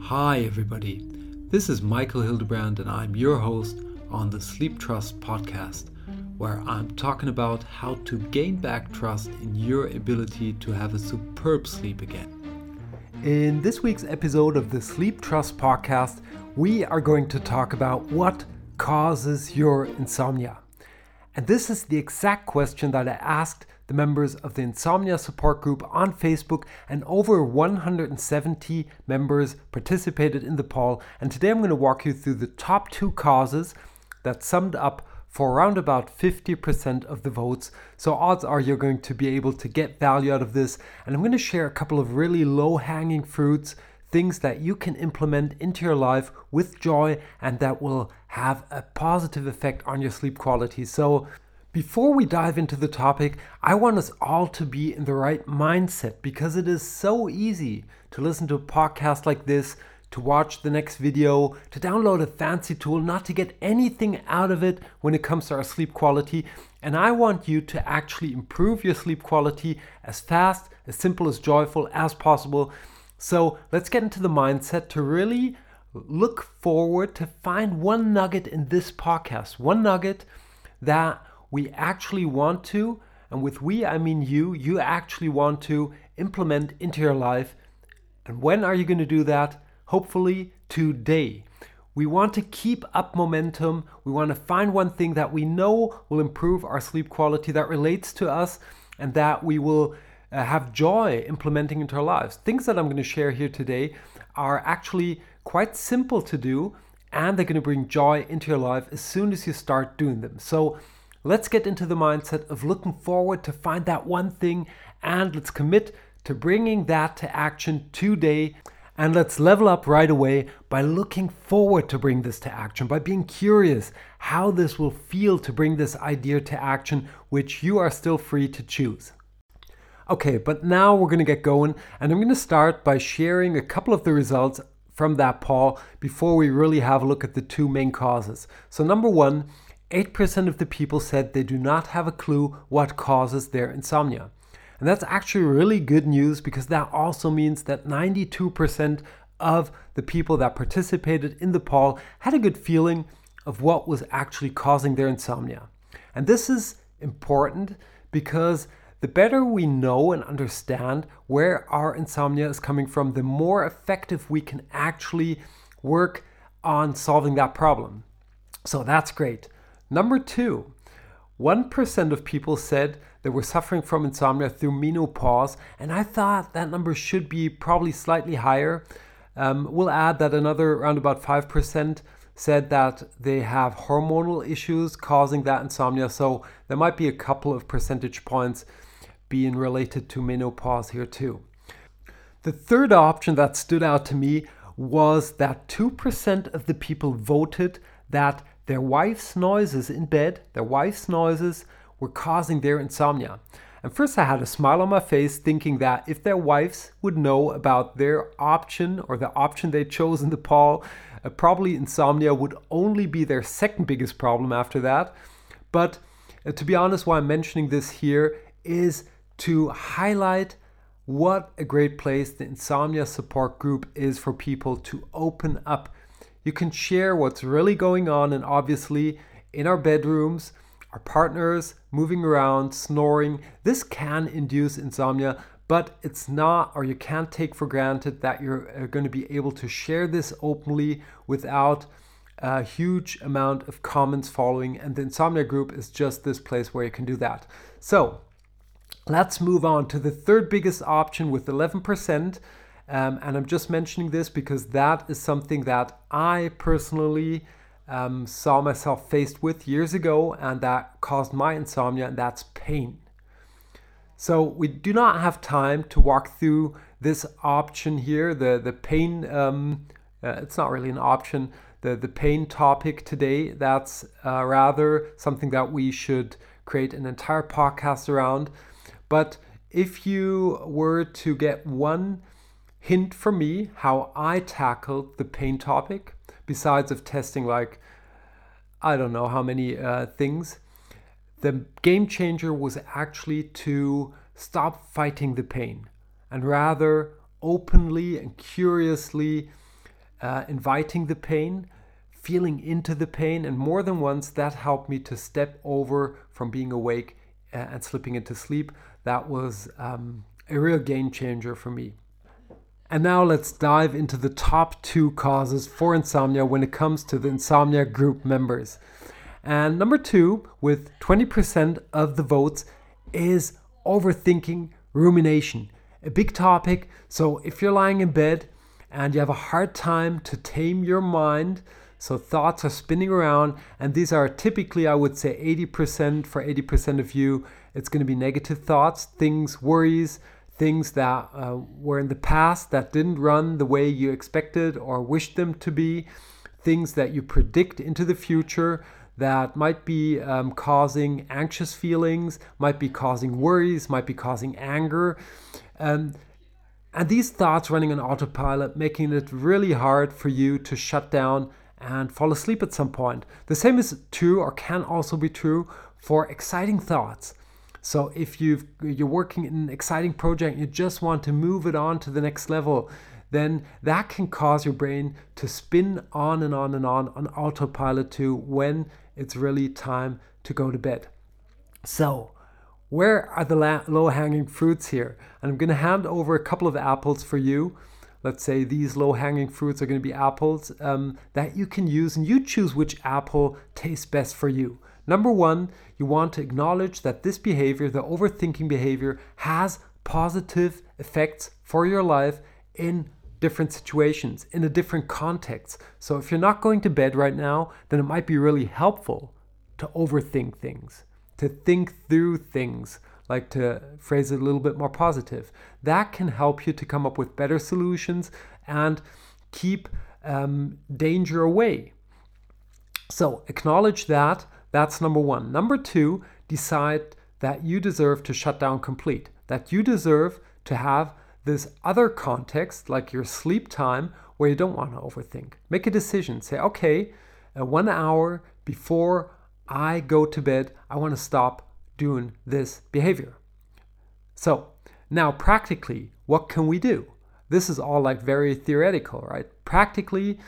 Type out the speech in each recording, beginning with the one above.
Hi, everybody. This is Michael Hildebrand, and I'm your host on the Sleep Trust podcast, where I'm talking about how to gain back trust in your ability to have a superb sleep again. In this week's episode of the Sleep Trust podcast, we are going to talk about what causes your insomnia. And this is the exact question that I asked the members of the Insomnia Support Group on Facebook, and over 170 members participated in the poll. And today I'm going to walk you through the top two causes that summed up for around about 50% of the votes. So, odds are you're going to be able to get value out of this. And I'm going to share a couple of really low hanging fruits, things that you can implement into your life with joy and that will have a positive effect on your sleep quality. So, before we dive into the topic, I want us all to be in the right mindset because it is so easy to listen to a podcast like this, to watch the next video, to download a fancy tool, not to get anything out of it when it comes to our sleep quality. And I want you to actually improve your sleep quality as fast, as simple, as joyful as possible. So let's get into the mindset to really look forward to find one nugget in this podcast, one nugget that we actually want to, and with we I mean you, you actually want to implement into your life. And when are you going to do that? Hopefully today. We want to keep up momentum. We want to find one thing that we know will improve our sleep quality that relates to us and that we will uh, have joy implementing into our lives. Things that I'm going to share here today are actually quite simple to do and they're going to bring joy into your life as soon as you start doing them. So, Let's get into the mindset of looking forward to find that one thing and let's commit to bringing that to action today. And let's level up right away by looking forward to bring this to action, by being curious how this will feel to bring this idea to action, which you are still free to choose. Okay, but now we're going to get going, and I'm going to start by sharing a couple of the results from that poll before we really have a look at the two main causes. So, number one, 8% of the people said they do not have a clue what causes their insomnia. And that's actually really good news because that also means that 92% of the people that participated in the poll had a good feeling of what was actually causing their insomnia. And this is important because the better we know and understand where our insomnia is coming from, the more effective we can actually work on solving that problem. So that's great. Number two, 1% of people said they were suffering from insomnia through menopause, and I thought that number should be probably slightly higher. Um, we'll add that another around about 5% said that they have hormonal issues causing that insomnia, so there might be a couple of percentage points being related to menopause here too. The third option that stood out to me was that 2% of the people voted that their wife's noises in bed, their wife's noises were causing their insomnia. And first, I had a smile on my face thinking that if their wives would know about their option or the option they chose in the poll, uh, probably insomnia would only be their second biggest problem after that. But uh, to be honest, why I'm mentioning this here is to highlight what a great place the insomnia support group is for people to open up you can share what's really going on, and obviously, in our bedrooms, our partners moving around, snoring. This can induce insomnia, but it's not, or you can't take for granted that you're uh, going to be able to share this openly without a huge amount of comments following. And the insomnia group is just this place where you can do that. So let's move on to the third biggest option with 11%. Um, and I'm just mentioning this because that is something that I personally um, saw myself faced with years ago, and that caused my insomnia, and that's pain. So we do not have time to walk through this option here, the the pain. Um, uh, it's not really an option. The the pain topic today. That's uh, rather something that we should create an entire podcast around. But if you were to get one hint for me how I tackled the pain topic, besides of testing like I don't know how many uh, things. The game changer was actually to stop fighting the pain. and rather openly and curiously uh, inviting the pain, feeling into the pain. And more than once, that helped me to step over from being awake uh, and slipping into sleep. That was um, a real game changer for me. And now let's dive into the top two causes for insomnia when it comes to the insomnia group members. And number two, with 20% of the votes, is overthinking rumination. A big topic. So if you're lying in bed and you have a hard time to tame your mind, so thoughts are spinning around, and these are typically, I would say, 80% for 80% of you, it's going to be negative thoughts, things, worries, things that uh, were in the past that didn't run the way you expected or wished them to be, things that you predict into the future that might be um, causing anxious feelings, might be causing worries, might be causing anger. Um, and these thoughts running on autopilot, making it really hard for you to shut down and fall asleep at some point. The same is true or can also be true for exciting thoughts. So if you've, you're working in an exciting project, you just want to move it on to the next level, then that can cause your brain to spin on and on and on on autopilot to when it's really time to go to bed. So, where are the low hanging fruits here? And I'm going to hand over a couple of apples for you. Let's say these low hanging fruits are going to be apples um, that you can use, and you choose which apple tastes best for you. Number one, you want to acknowledge that this behavior, the overthinking behavior, has positive effects for your life in different situations, in a different context. So if you're not going to bed right now, then it might be really helpful to overthink things, to think through things, like to phrase it a little bit more positive. That can help you to come up with better solutions and keep um, danger away. So acknowledge that that's number one. Number two, decide that you deserve to shut down complete, that you deserve to have this other context, like your sleep time, where you don't want to overthink. Make a decision. Say, okay, uh, one hour before I go to bed, I want to stop doing this behavior. So, now practically, what can we do? This is all like very theoretical, right? Practically,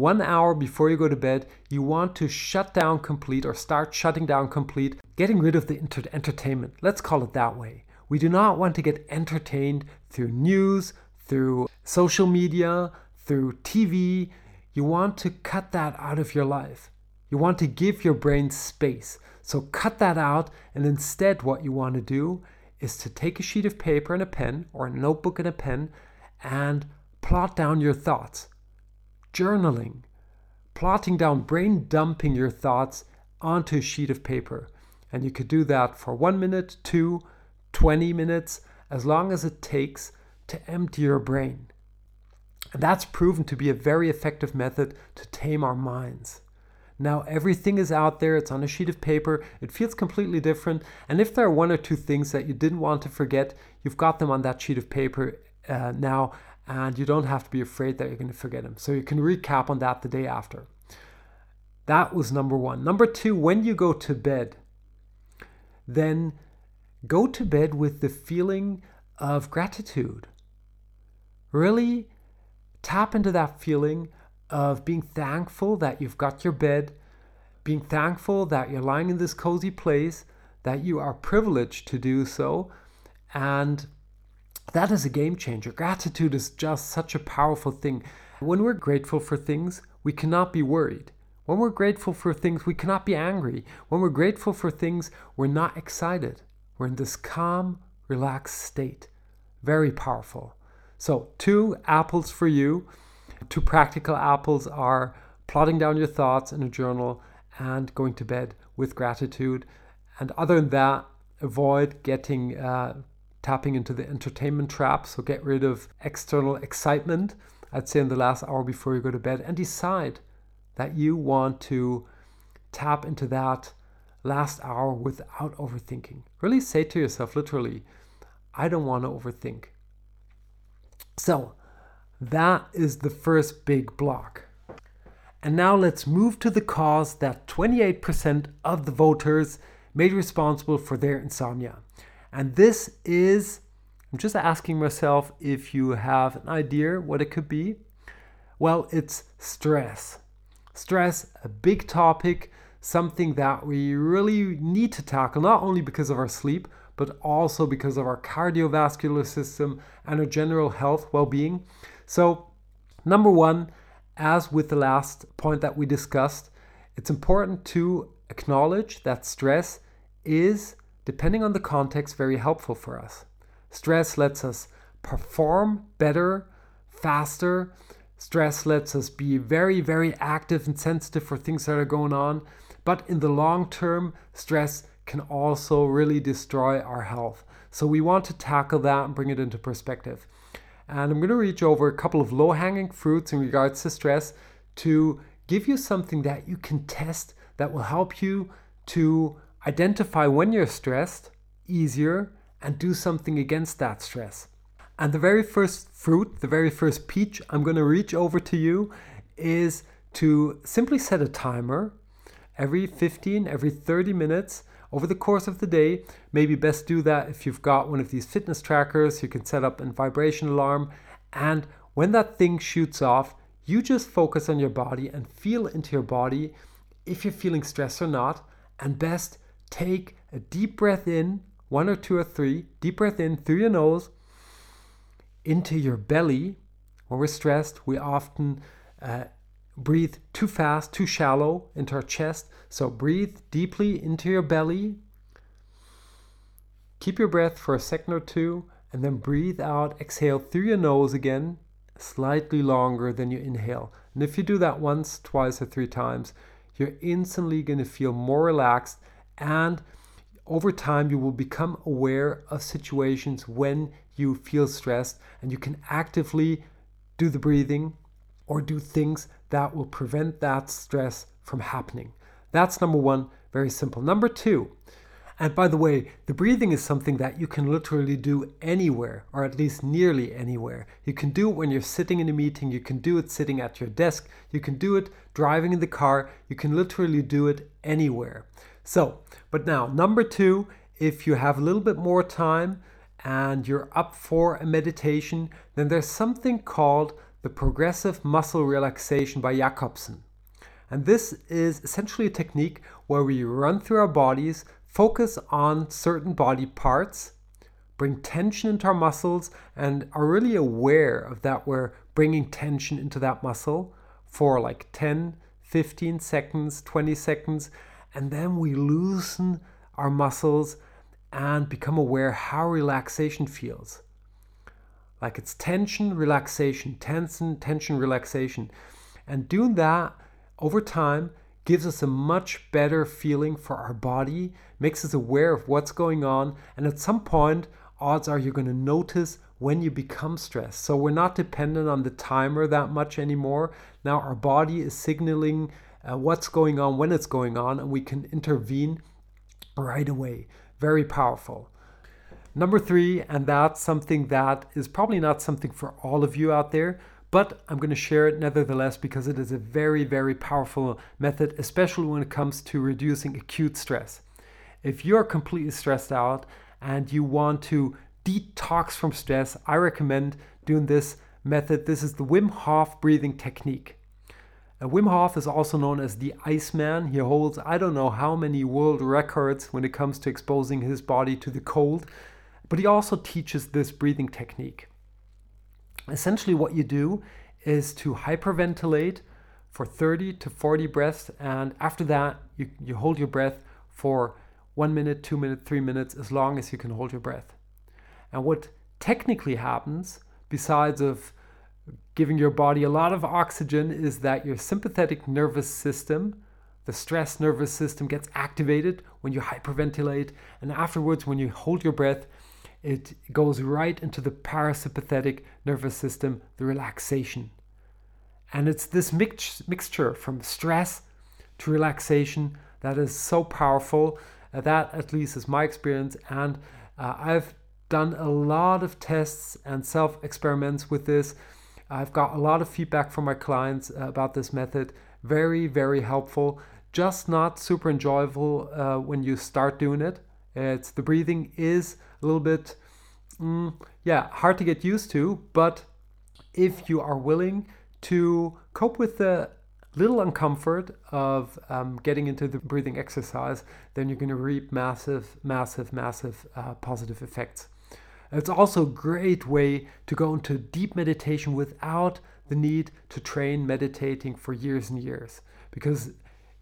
one hour before you go to bed, you want to shut down complete or start shutting down complete, getting rid of the inter- entertainment. Let's call it that way. We do not want to get entertained through news, through social media, through TV. You want to cut that out of your life. You want to give your brain space. So cut that out, and instead, what you want to do is to take a sheet of paper and a pen, or a notebook and a pen, and plot down your thoughts journaling, plotting down, brain dumping your thoughts onto a sheet of paper. And you could do that for one minute, two, 20 minutes, as long as it takes to empty your brain. And that's proven to be a very effective method to tame our minds. Now, everything is out there, it's on a sheet of paper, it feels completely different. And if there are one or two things that you didn't want to forget, you've got them on that sheet of paper uh, now, and you don't have to be afraid that you're going to forget them. So you can recap on that the day after. That was number one. Number two, when you go to bed, then go to bed with the feeling of gratitude. Really tap into that feeling of being thankful that you've got your bed, being thankful that you're lying in this cozy place, that you are privileged to do so, and that is a game changer. Gratitude is just such a powerful thing. When we're grateful for things, we cannot be worried. When we're grateful for things, we cannot be angry. When we're grateful for things, we're not excited. We're in this calm, relaxed state. Very powerful. So, two apples for you. Two practical apples are plotting down your thoughts in a journal and going to bed with gratitude. And other than that, avoid getting uh, tapping into the entertainment trap. So get rid of external excitement, I'd say in the last hour before you go to bed, and decide that you want to tap into that last hour without overthinking. Really say to yourself, literally, I don't want to overthink. So that is the first big block. And now let's move to the cause that 28% of the voters made responsible for their insomnia. And this is I'm just asking myself if you have an idea what it could be. Well, it's stress. Stress, a big topic, something that we really need to tackle, not only because of our sleep, but also because of our cardiovascular system and our general health well being. So, number one, as with the last point that we discussed, it's important to acknowledge that stress is, depending on the context, very helpful for us. Stress lets us perform better, faster. Stress lets us be very, very active and sensitive for things that are going on. But in the long term, stress can also really destroy our health. So we want to tackle that and bring it into perspective. And I'm going to reach over a couple of low hanging fruits in regards to stress to give you something that you can test that will help you to identify when you're stressed easier and do something against that stress. And the very first fruit, the very first peach I'm going to reach over to you is to simply set a timer every 15, every 30 minutes over the course of the day. Maybe best do that if you've got one of these fitness trackers. You can set up a vibration alarm. And when that thing shoots off, you just focus on your body and feel into your body if you're feeling stressed or not. And best, take a deep breath in one or two or three, deep breath in through your nose into your belly. When we're stressed, we often uh, breathe too fast, too shallow into our chest. So breathe deeply into your belly. Keep your breath for a second or two, and then breathe out. Exhale through your nose again, slightly longer than you inhale. And if you do that once, twice, or three times, you're instantly going to feel more relaxed and over time, you will become aware of situations when you feel stressed and you can actively do the breathing or do things that will prevent that stress from happening. That's number one, very simple. Number two, and by the way, the breathing is something that you can literally do anywhere, or at least nearly anywhere. You can do it when you're sitting in a meeting, you can do it sitting at your desk, you can do it driving in the car, you can literally do it anywhere. So, but now, number two, if you have a little bit more time and you're up for a meditation, then there's something called the progressive muscle relaxation by Jacobson. And this is essentially a technique where we run through our bodies, focus on certain body parts, bring tension into our muscles, and are really aware of that we're bringing tension into that muscle for like 10, 15 seconds, 20 seconds, and then we loosen our muscles and become aware how relaxation feels. Like it's tension, relaxation, tension, tension, relaxation. And doing that over time gives us a much better feeling for our body, makes us aware of what's going on, and at some point, odds are you're going to notice when you become stressed. So we're not dependent on the timer that much anymore. Now our body is signaling uh, what's going on when it's going on, and we can intervene right away. Very powerful. Number three, and that's something that is probably not something for all of you out there, but I'm going to share it nevertheless because it is a very, very powerful method, especially when it comes to reducing acute stress. If you're completely stressed out and you want to detox from stress, I recommend doing this method. This is the Wim Hof breathing technique. Uh, Wim Hof is also known as the Iceman. He holds I don't know how many world records when it comes to exposing his body to the cold, but he also teaches this breathing technique. Essentially, what you do is to hyperventilate for 30 to 40 breaths, and after that, you, you hold your breath for one minute, two minutes, three minutes, as long as you can hold your breath. And what technically happens, besides of giving your body a lot of oxygen is that your sympathetic nervous system, the stress nervous system, gets activated when you hyperventilate. And afterwards, when you hold your breath, it goes right into the parasympathetic nervous system, the relaxation. And it's this mix- mixture from stress to relaxation that is so powerful. Uh, that, at least, is my experience. And uh, I've done a lot of tests and self experiments with this. I've got a lot of feedback from my clients about this method. Very, very helpful. Just not super enjoyable uh, when you start doing it. It's the breathing is a little bit mm, yeah, hard to get used to. But if you are willing to cope with the little uncomfort of um, getting into the breathing exercise, then you're going to reap massive, massive, massive uh, positive effects. It's also a great way to go into deep meditation without the need to train meditating for years and years. Because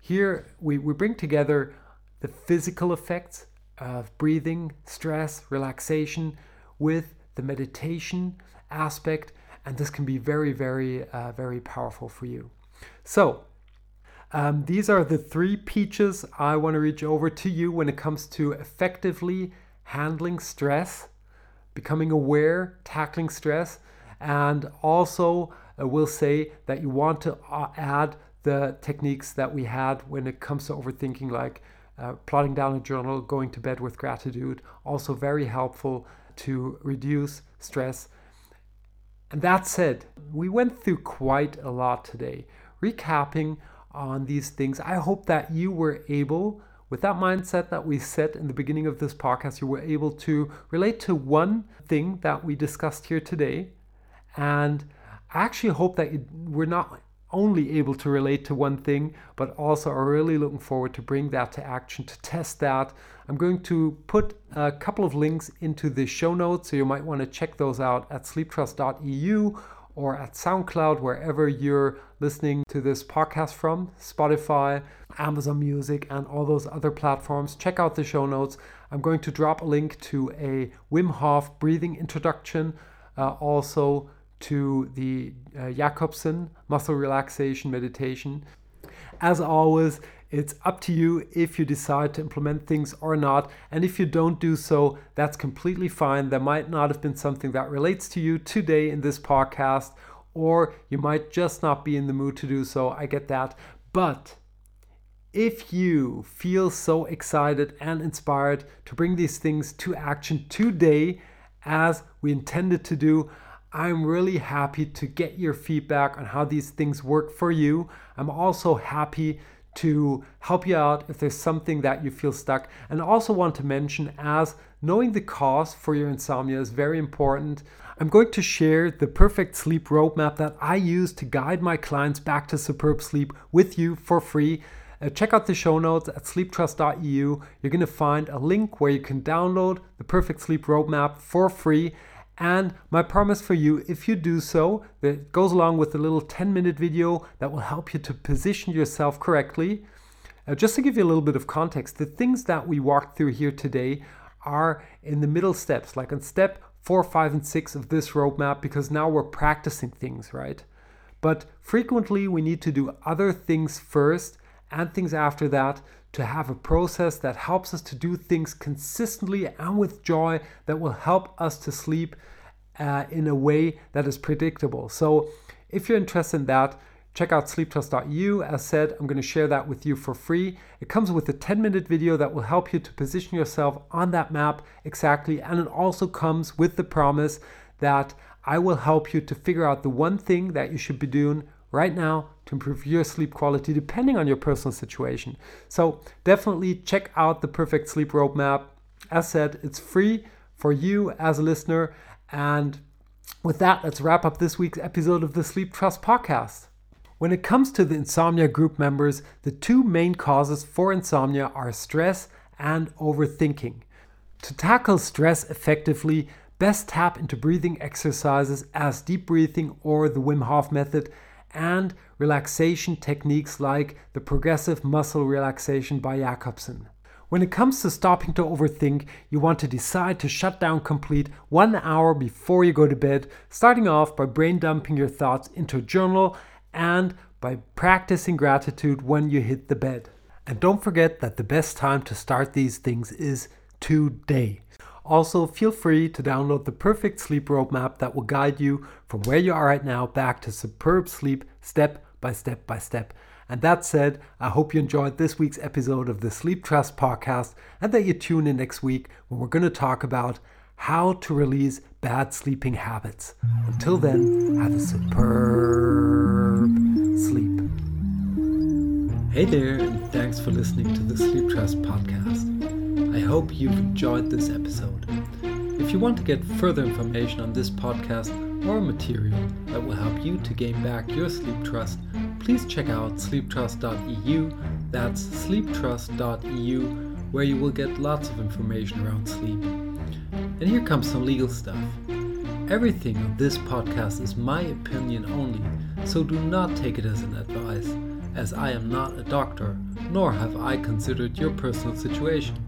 here we, we bring together the physical effects of breathing, stress, relaxation with the meditation aspect, and this can be very, very, uh, very powerful for you. So, um, these are the three peaches I want to reach over to you when it comes to effectively handling stress, becoming aware, tackling stress, and also uh, will say that you want to uh, add the techniques that we had when it comes to overthinking, like uh, plotting down a journal, going to bed with gratitude, also very helpful to reduce stress. And that said, we went through quite a lot today. Recapping on these things, I hope that you were able, with that mindset that we set in the beginning of this podcast, you were able to relate to one thing that we discussed here today. And I actually hope that you, we're not only able to relate to one thing, but also are really looking forward to bring that to action, to test that. I'm going to put a couple of links into the show notes, so you might want to check those out at sleeptrust.eu or at SoundCloud, wherever you're listening to this podcast from, Spotify, Amazon Music, and all those other platforms. Check out the show notes. I'm going to drop a link to a Wim Hof breathing introduction, uh, also to the uh, Jacobson muscle relaxation meditation. As always, it's up to you if you decide to implement things or not. And if you don't do so, that's completely fine. There might not have been something that relates to you today in this podcast, or you might just not be in the mood to do so. I get that. But if you feel so excited and inspired to bring these things to action today, as we intended to do, I'm really happy to get your feedback on how these things work for you. I'm also happy to help you out if there's something that you feel stuck. And I also want to mention as knowing the cause for your insomnia is very important. I'm going to share the perfect sleep roadmap that I use to guide my clients back to superb sleep with you for free. Uh, check out the show notes at sleeptrust.eu. You're going to find a link where you can download the perfect sleep roadmap for free. And my promise for you, if you do so, that goes along with a little 10 minute video that will help you to position yourself correctly. Uh, just to give you a little bit of context, the things that we walked through here today are in the middle steps, like on step four, five, and six of this roadmap, because now we're practicing things, right? But frequently we need to do other things first and things after that to have a process that helps us to do things consistently and with joy that will help us to sleep uh, in a way that is predictable. So, if you're interested in that, check out sleeptrust.eu. As said, I'm going to share that with you for free. It comes with a 10 minute video that will help you to position yourself on that map exactly. And it also comes with the promise that I will help you to figure out the one thing that you should be doing right now to improve your sleep quality depending on your personal situation. So definitely check out the Perfect Sleep Roadmap. As said, it's free for you as a listener. And with that, let's wrap up this week's episode of the Sleep Trust podcast. When it comes to the insomnia group members, the two main causes for insomnia are stress and overthinking. To tackle stress effectively, best tap into breathing exercises as deep breathing or the Wim Hof method and relaxation techniques like the progressive muscle relaxation by Jacobson. When it comes to stopping to overthink, you want to decide to shut down complete one hour before you go to bed, starting off by brain dumping your thoughts into a journal and by practicing gratitude when you hit the bed. And don't forget that the best time to start these things is today. Also, feel free to download the perfect sleep roadmap that will guide you from where you are right now back to superb sleep step by step by step. And that said, I hope you enjoyed this week's episode of the Sleep Trust podcast and that you tune in next week when we're going to talk about how to release bad sleeping habits. Until then, have a superb sleep. Hey there, and thanks for listening to the Sleep Trust podcast. I hope you've enjoyed this episode. If you want to get further information on this podcast or material that will help you to gain back your sleep trust, please check out sleeptrust.eu. That's sleeptrust.eu, where you will get lots of information around sleep. And here comes some legal stuff. Everything on this podcast is my opinion only, so do not take it as an advice, as I am not a doctor, nor have I considered your personal situation.